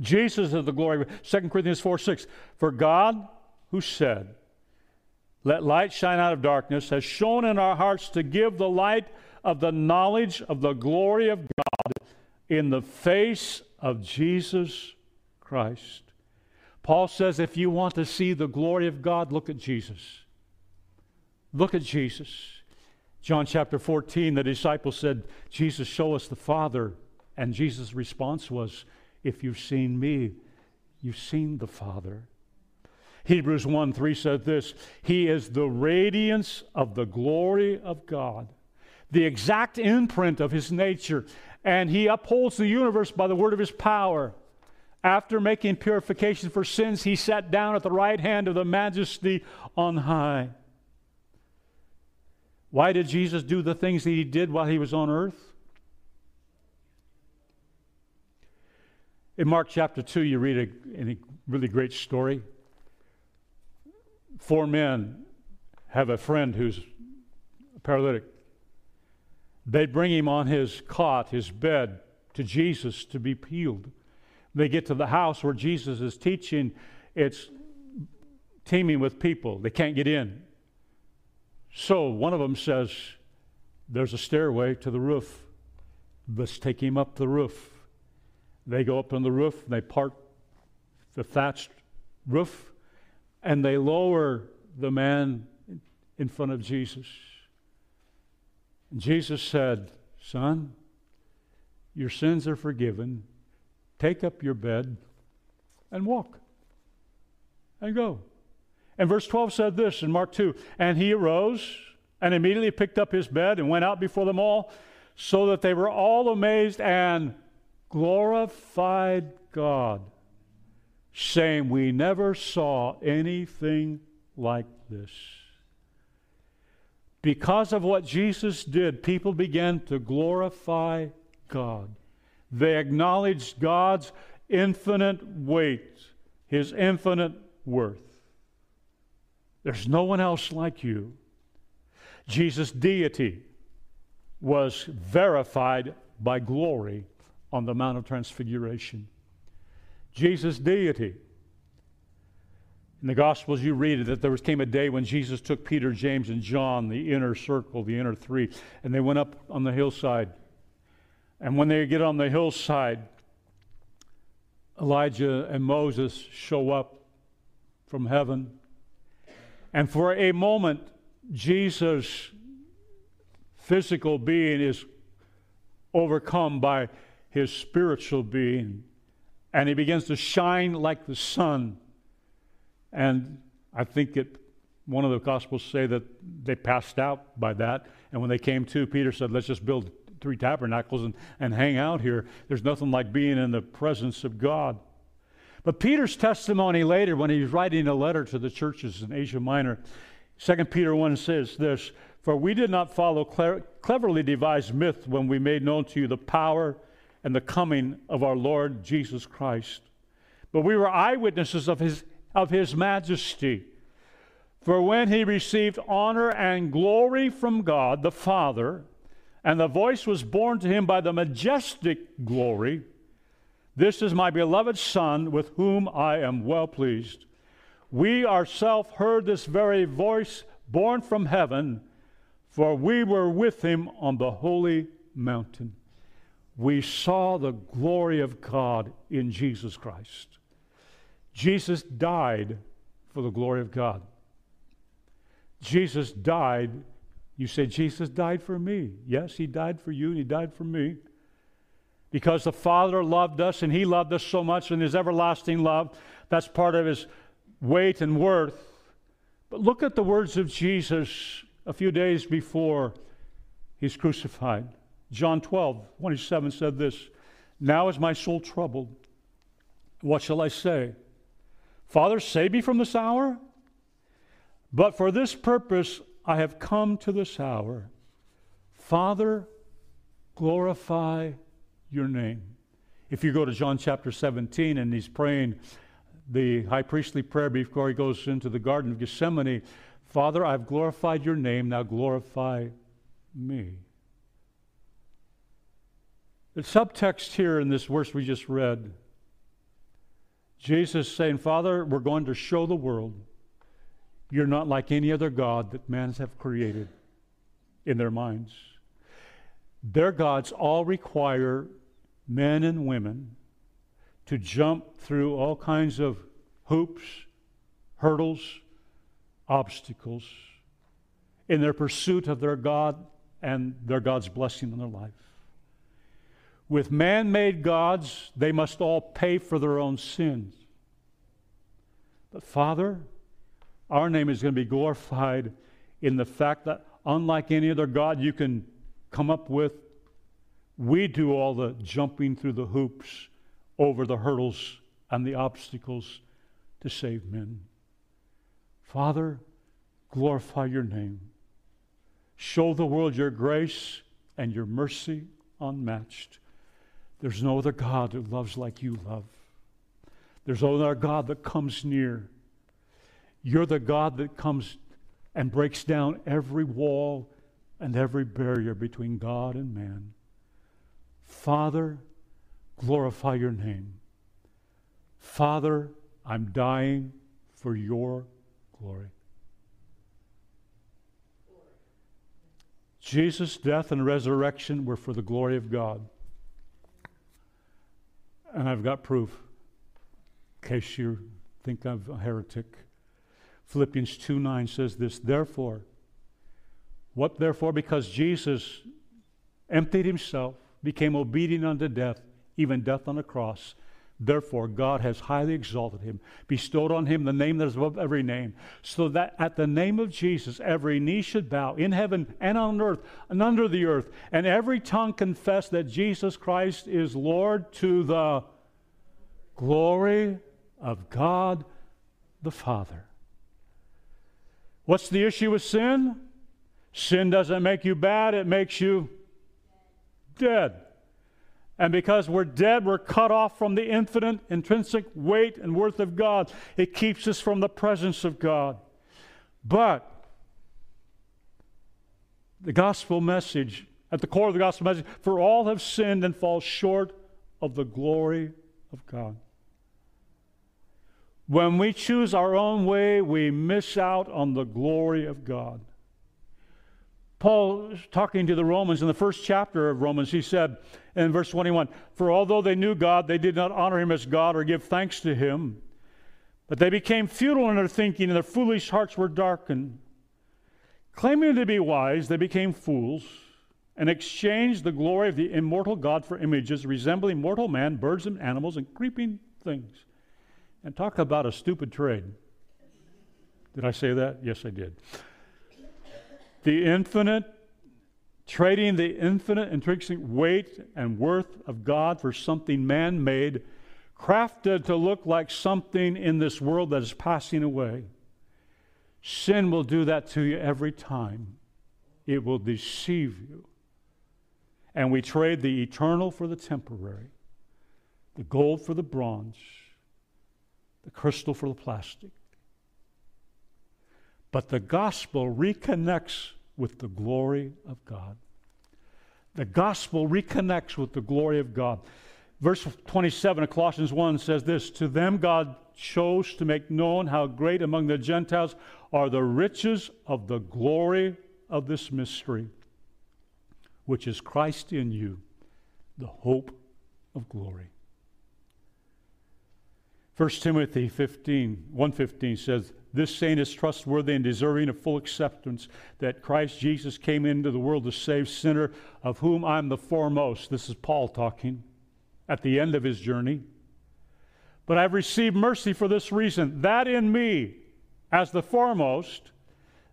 Jesus is the glory of 2 Corinthians 4 6. For God, who said, Let light shine out of darkness, has shone in our hearts to give the light of the knowledge of the glory of God in the face of Jesus Christ. Paul says if you want to see the glory of God, look at Jesus. Look at Jesus. John chapter 14, the disciples said, Jesus, show us the Father. And Jesus' response was, If you've seen me, you've seen the Father. Hebrews 1 3 said this He is the radiance of the glory of God, the exact imprint of his nature, and he upholds the universe by the word of his power. After making purification for sins, he sat down at the right hand of the majesty on high. Why did Jesus do the things that he did while he was on earth? In Mark chapter 2, you read a, a really great story. Four men have a friend who's paralytic. They bring him on his cot, his bed, to Jesus to be healed. They get to the house where Jesus is teaching. It's teeming with people. They can't get in. So one of them says, There's a stairway to the roof. Let's take him up the roof. They go up on the roof, and they part the thatched roof, and they lower the man in front of Jesus. And Jesus said, Son, your sins are forgiven. Take up your bed and walk and go. And verse 12 said this in Mark 2 And he arose and immediately picked up his bed and went out before them all, so that they were all amazed and glorified God, saying, We never saw anything like this. Because of what Jesus did, people began to glorify God. They acknowledged God's infinite weight, his infinite worth. There's no one else like you. Jesus' deity was verified by glory on the Mount of Transfiguration. Jesus' deity. In the Gospels, you read that there was, came a day when Jesus took Peter, James, and John, the inner circle, the inner three, and they went up on the hillside. And when they get on the hillside, Elijah and Moses show up from heaven. And for a moment, Jesus' physical being is overcome by his spiritual being. And he begins to shine like the sun. And I think it, one of the Gospels say that they passed out by that. And when they came to, Peter said, Let's just build three tabernacles and, and hang out here. There's nothing like being in the presence of God. But Peter's testimony later, when he's writing a letter to the churches in Asia Minor, 2 Peter 1 says this For we did not follow cleverly devised myth when we made known to you the power and the coming of our Lord Jesus Christ, but we were eyewitnesses of his, of his majesty. For when he received honor and glory from God the Father, and the voice was borne to him by the majestic glory, This is my beloved Son, with whom I am well pleased. We ourselves heard this very voice borne from heaven, for we were with him on the holy mountain. We saw the glory of God in Jesus Christ. Jesus died for the glory of God. Jesus died you say, Jesus died for me. Yes, he died for you and he died for me. Because the Father loved us and he loved us so much in his everlasting love. That's part of his weight and worth. But look at the words of Jesus a few days before he's crucified. John 12, 27 said this Now is my soul troubled. What shall I say? Father, save me from this hour? But for this purpose I have come to this hour. Father, glorify your name. If you go to John chapter 17 and he's praying the high priestly prayer before he goes into the Garden of Gethsemane Father, I've glorified your name, now glorify me. The subtext here in this verse we just read Jesus saying, Father, we're going to show the world you're not like any other God that mans have created in their minds. Their gods all require men and women to jump through all kinds of hoops, hurdles, obstacles in their pursuit of their God and their God's blessing in their life. With man made gods, they must all pay for their own sins. But Father, our name is going to be glorified in the fact that, unlike any other God you can come up with, we do all the jumping through the hoops, over the hurdles and the obstacles to save men. Father, glorify your name. Show the world your grace and your mercy unmatched. There's no other God that loves like you love. There's no other God that comes near. You're the God that comes and breaks down every wall and every barrier between God and man. Father, glorify your name. Father, I'm dying for your glory. Jesus' death and resurrection were for the glory of God. And I've got proof, in case you think I'm a heretic. Philippians 2 9 says this, therefore, what therefore? Because Jesus emptied himself, became obedient unto death, even death on a cross. Therefore, God has highly exalted him, bestowed on him the name that is above every name, so that at the name of Jesus every knee should bow in heaven and on earth and under the earth, and every tongue confess that Jesus Christ is Lord to the glory of God the Father. What's the issue with sin? Sin doesn't make you bad, it makes you dead. And because we're dead, we're cut off from the infinite, intrinsic weight and worth of God. It keeps us from the presence of God. But the gospel message, at the core of the gospel message, for all have sinned and fall short of the glory of God. When we choose our own way, we miss out on the glory of God. Paul, talking to the Romans in the first chapter of Romans, he said in verse 21 For although they knew God, they did not honor him as God or give thanks to him. But they became futile in their thinking, and their foolish hearts were darkened. Claiming to be wise, they became fools and exchanged the glory of the immortal God for images resembling mortal man, birds and animals, and creeping things. And talk about a stupid trade. Did I say that? Yes, I did. The infinite, trading the infinite intrinsic weight and worth of God for something man made, crafted to look like something in this world that is passing away. Sin will do that to you every time. It will deceive you. And we trade the eternal for the temporary, the gold for the bronze the crystal for the plastic. But the gospel reconnects with the glory of God. The gospel reconnects with the glory of God. Verse 27 of Colossians 1 says this To them God chose to make known how great among the Gentiles are the riches of the glory of this mystery, which is Christ in you, the hope of glory. 1 Timothy 15, 115 says, This saint is trustworthy and deserving of full acceptance that Christ Jesus came into the world to save sinner, of whom I'm the foremost. This is Paul talking at the end of his journey. But I've received mercy for this reason, that in me, as the foremost,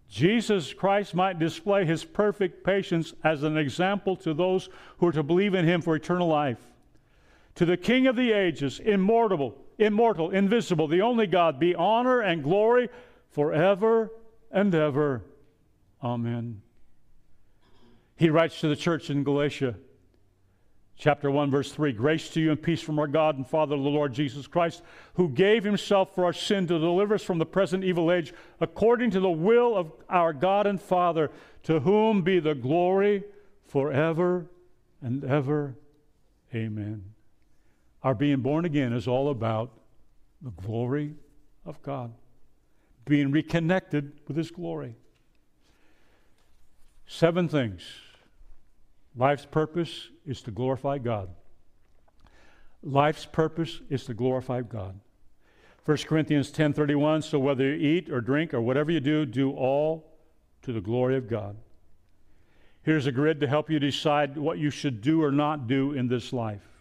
Jesus Christ might display his perfect patience as an example to those who are to believe in him for eternal life. To the King of the ages, immortal, immortal, invisible, the only God, be honor and glory forever and ever. Amen. He writes to the church in Galatia, chapter 1, verse 3 Grace to you and peace from our God and Father, the Lord Jesus Christ, who gave himself for our sin to deliver us from the present evil age, according to the will of our God and Father, to whom be the glory forever and ever. Amen. Our being born again is all about the glory of God, being reconnected with His glory. Seven things. Life's purpose is to glorify God. Life's purpose is to glorify God. 1 Corinthians 10:31 so whether you eat or drink or whatever you do do all to the glory of God. Here's a grid to help you decide what you should do or not do in this life.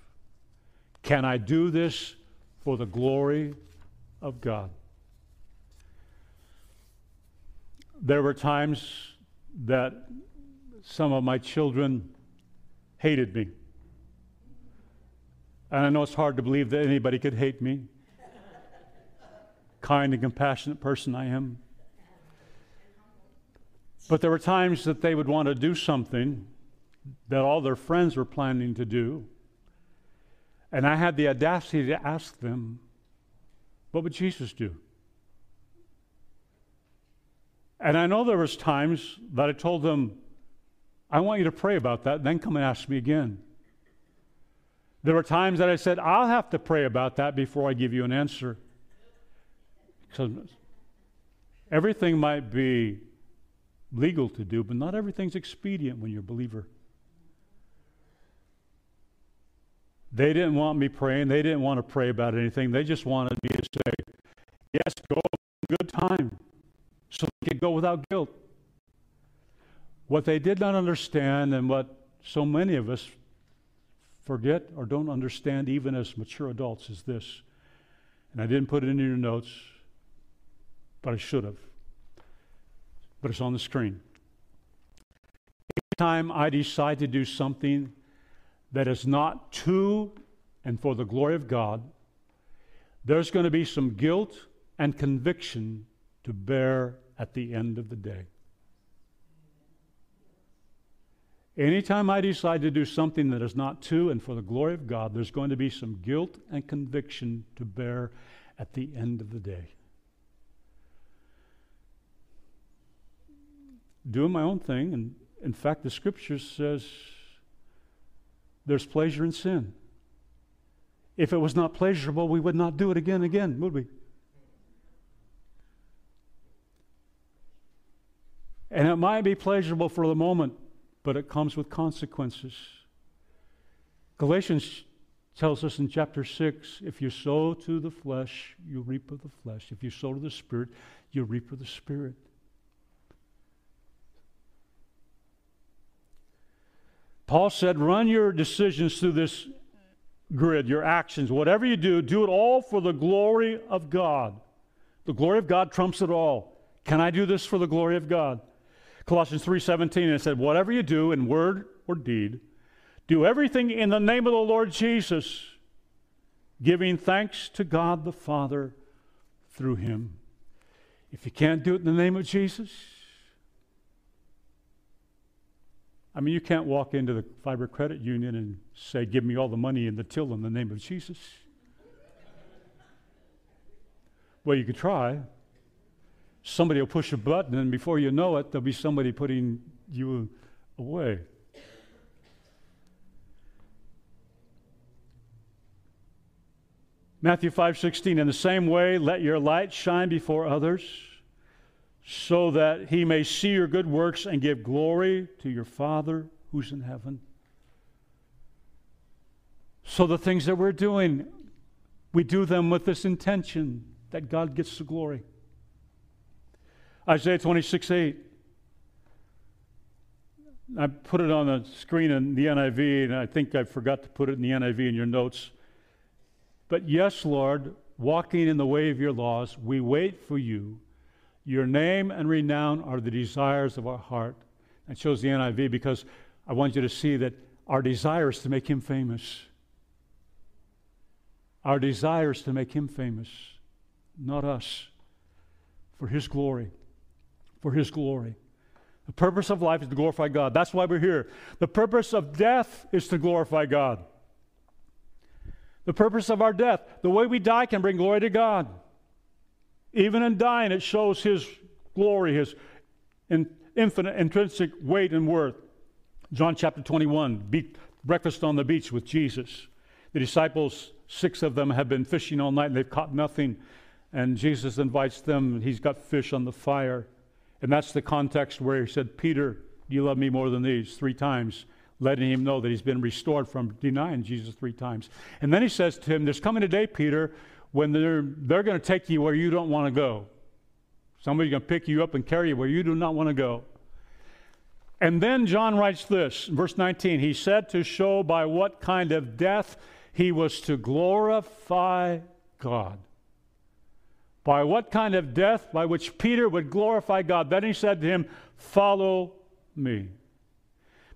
Can I do this for the glory of God? There were times that some of my children hated me. And I know it's hard to believe that anybody could hate me. kind and compassionate person I am. But there were times that they would want to do something that all their friends were planning to do. And I had the audacity to ask them, what would Jesus do? And I know there was times that I told them, I want you to pray about that, then come and ask me again. There were times that I said, I'll have to pray about that before I give you an answer. Because everything might be legal to do, but not everything's expedient when you're a believer. They didn't want me praying. They didn't want to pray about anything. They just wanted me to say, Yes, go good time, so they could go without guilt. What they did not understand, and what so many of us forget or don't understand, even as mature adults, is this. And I didn't put it in your notes, but I should have. But it's on the screen. Anytime I decide to do something that is not to and for the glory of God, there's going to be some guilt and conviction to bear at the end of the day. Anytime I decide to do something that is not to and for the glory of God, there's going to be some guilt and conviction to bear at the end of the day. Doing my own thing, and in fact, the scripture says there's pleasure in sin. If it was not pleasurable, we would not do it again and again, would we? And it might be pleasurable for the moment, but it comes with consequences. Galatians tells us in chapter 6 if you sow to the flesh, you reap of the flesh. If you sow to the Spirit, you reap of the Spirit. Paul said, run your decisions through this grid, your actions, whatever you do, do it all for the glory of God. The glory of God trumps it all. Can I do this for the glory of God? Colossians 3:17 and it said, "Whatever you do in word or deed, do everything in the name of the Lord Jesus, giving thanks to God the Father through him." If you can't do it in the name of Jesus, I mean, you can't walk into the Fiber Credit Union and say, Give me all the money in the till in the name of Jesus. well, you could try. Somebody will push a button, and before you know it, there'll be somebody putting you away. Matthew 5:16 in the same way let your light shine before others so that he may see your good works and give glory to your Father who's in heaven. So, the things that we're doing, we do them with this intention that God gets the glory. Isaiah 26 8. I put it on the screen in the NIV, and I think I forgot to put it in the NIV in your notes. But yes, Lord, walking in the way of your laws, we wait for you your name and renown are the desires of our heart. That shows the NIV because I want you to see that our desire is to make him famous. Our desire is to make him famous, not us. For his glory. For his glory. The purpose of life is to glorify God. That's why we're here. The purpose of death is to glorify God. The purpose of our death, the way we die, can bring glory to God. Even in dying, it shows his glory, his infinite intrinsic weight and worth. John chapter 21, breakfast on the beach with Jesus. The disciples, six of them, have been fishing all night and they've caught nothing. And Jesus invites them, he's got fish on the fire. And that's the context where he said, Peter, you love me more than these? Three times, letting him know that he's been restored from denying Jesus three times. And then he says to him, There's coming a day, Peter, when they're, they're going to take you where you don't want to go. Somebody's going to pick you up and carry you where you do not want to go. And then John writes this, verse 19. He said to show by what kind of death he was to glorify God. By what kind of death by which Peter would glorify God. Then he said to him, Follow me.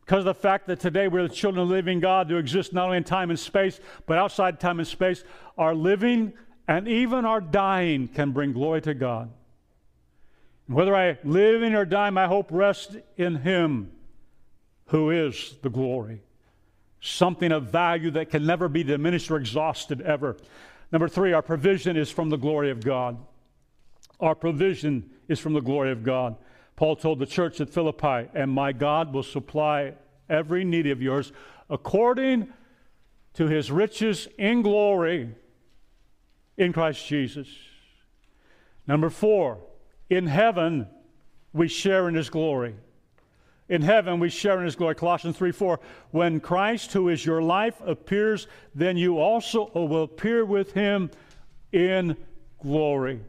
Because of the fact that today we're the children of the living God who exist not only in time and space, but outside time and space, our living and even our dying can bring glory to God. whether I live in or die, my hope rests in Him who is the glory. Something of value that can never be diminished or exhausted ever. Number three, our provision is from the glory of God. Our provision is from the glory of God. Paul told the church at Philippi, and my God will supply every need of yours according to his riches in glory in Christ Jesus. Number four, in heaven we share in his glory. In heaven we share in his glory. Colossians 3 4. When Christ, who is your life, appears, then you also will appear with him in glory.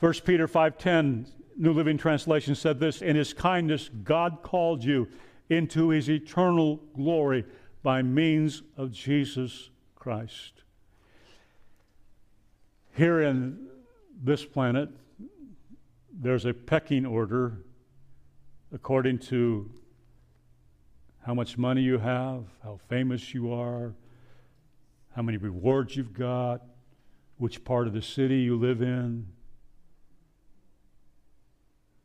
1 Peter 5:10, New Living Translation said this, in his kindness God called you into his eternal glory by means of Jesus Christ. Here in this planet, there's a pecking order according to how much money you have, how famous you are, how many rewards you've got, which part of the city you live in.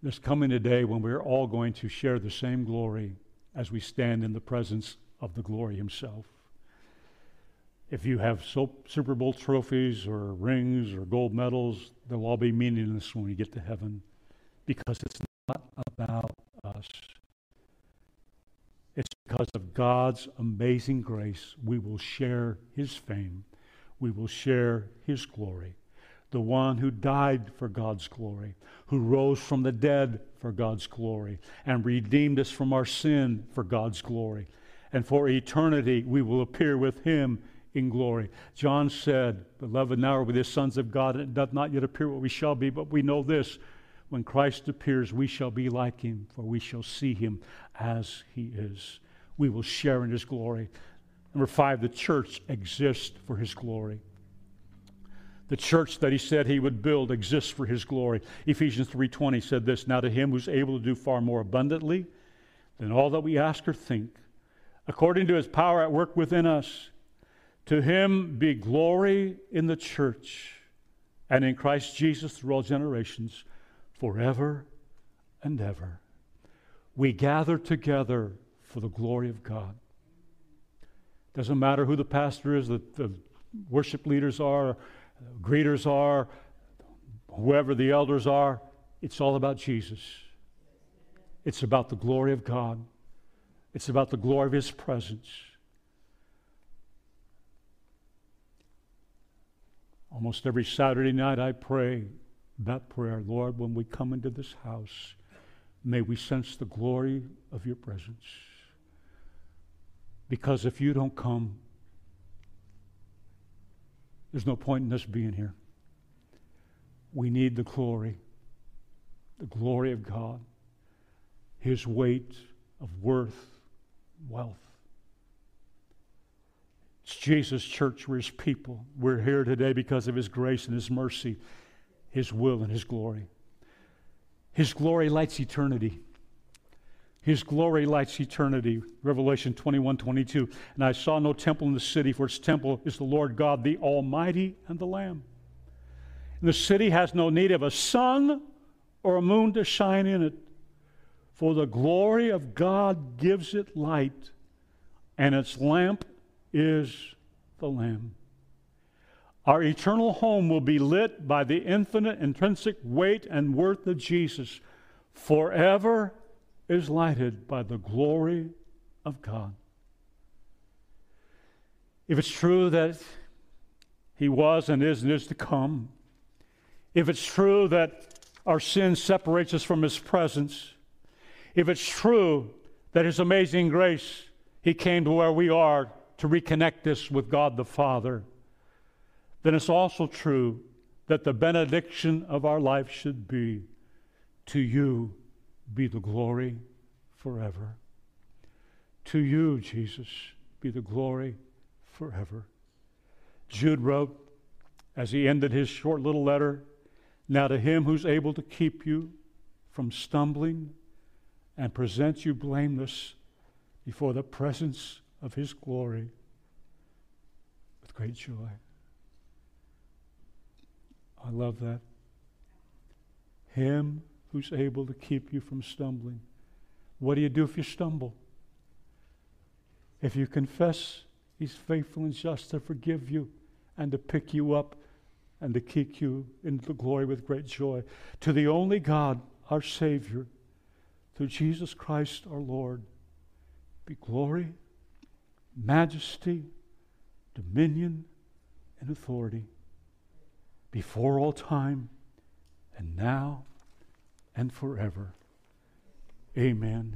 There's coming a day when we're all going to share the same glory as we stand in the presence of the glory Himself. If you have Super Bowl trophies or rings or gold medals, they'll all be meaningless when you get to heaven because it's not about us. It's because of God's amazing grace we will share His fame, we will share His glory. The one who died for God's glory, who rose from the dead for God's glory, and redeemed us from our sin for God's glory. And for eternity we will appear with Him in glory. John said, Beloved, now are we the sons of God, and it doth not yet appear what we shall be, but we know this when Christ appears, we shall be like him, for we shall see him as he is. We will share in his glory. Number five, the church exists for his glory. The church that he said he would build exists for his glory. Ephesians 3:20 said this, now to him who's able to do far more abundantly than all that we ask or think, according to his power at work within us, to him be glory in the church and in Christ Jesus through all generations forever and ever. We gather together for the glory of God. Doesn't matter who the pastor is, the, the worship leaders are, greeters are, whoever the elders are, it's all about Jesus. It's about the glory of God. It's about the glory of His presence. Almost every Saturday night, I pray that prayer, Lord, when we come into this house, may we sense the glory of your presence. Because if you don't come, there's no point in us being here. We need the glory, the glory of God, His weight of worth, wealth. It's Jesus' church, we're His people. We're here today because of His grace and His mercy. His will and His glory. His glory lights eternity. His glory lights eternity. Revelation 21 22. And I saw no temple in the city, for its temple is the Lord God, the Almighty, and the Lamb. And the city has no need of a sun or a moon to shine in it, for the glory of God gives it light, and its lamp is the Lamb. Our eternal home will be lit by the infinite intrinsic weight and worth of Jesus. Forever is lighted by the glory of God. If it's true that He was and is and is to come, if it's true that our sin separates us from His presence, if it's true that His amazing grace, He came to where we are to reconnect us with God the Father then it's also true that the benediction of our life should be to you be the glory forever. To you, Jesus, be the glory forever. Jude wrote as he ended his short little letter Now to him who's able to keep you from stumbling and present you blameless before the presence of his glory with great joy. I love that. Him who's able to keep you from stumbling. What do you do if you stumble? If you confess, He's faithful and just to forgive you and to pick you up and to keep you into the glory with great joy. To the only God, our Savior, through Jesus Christ our Lord, be glory, majesty, dominion, and authority before all time, and now and forever. Amen.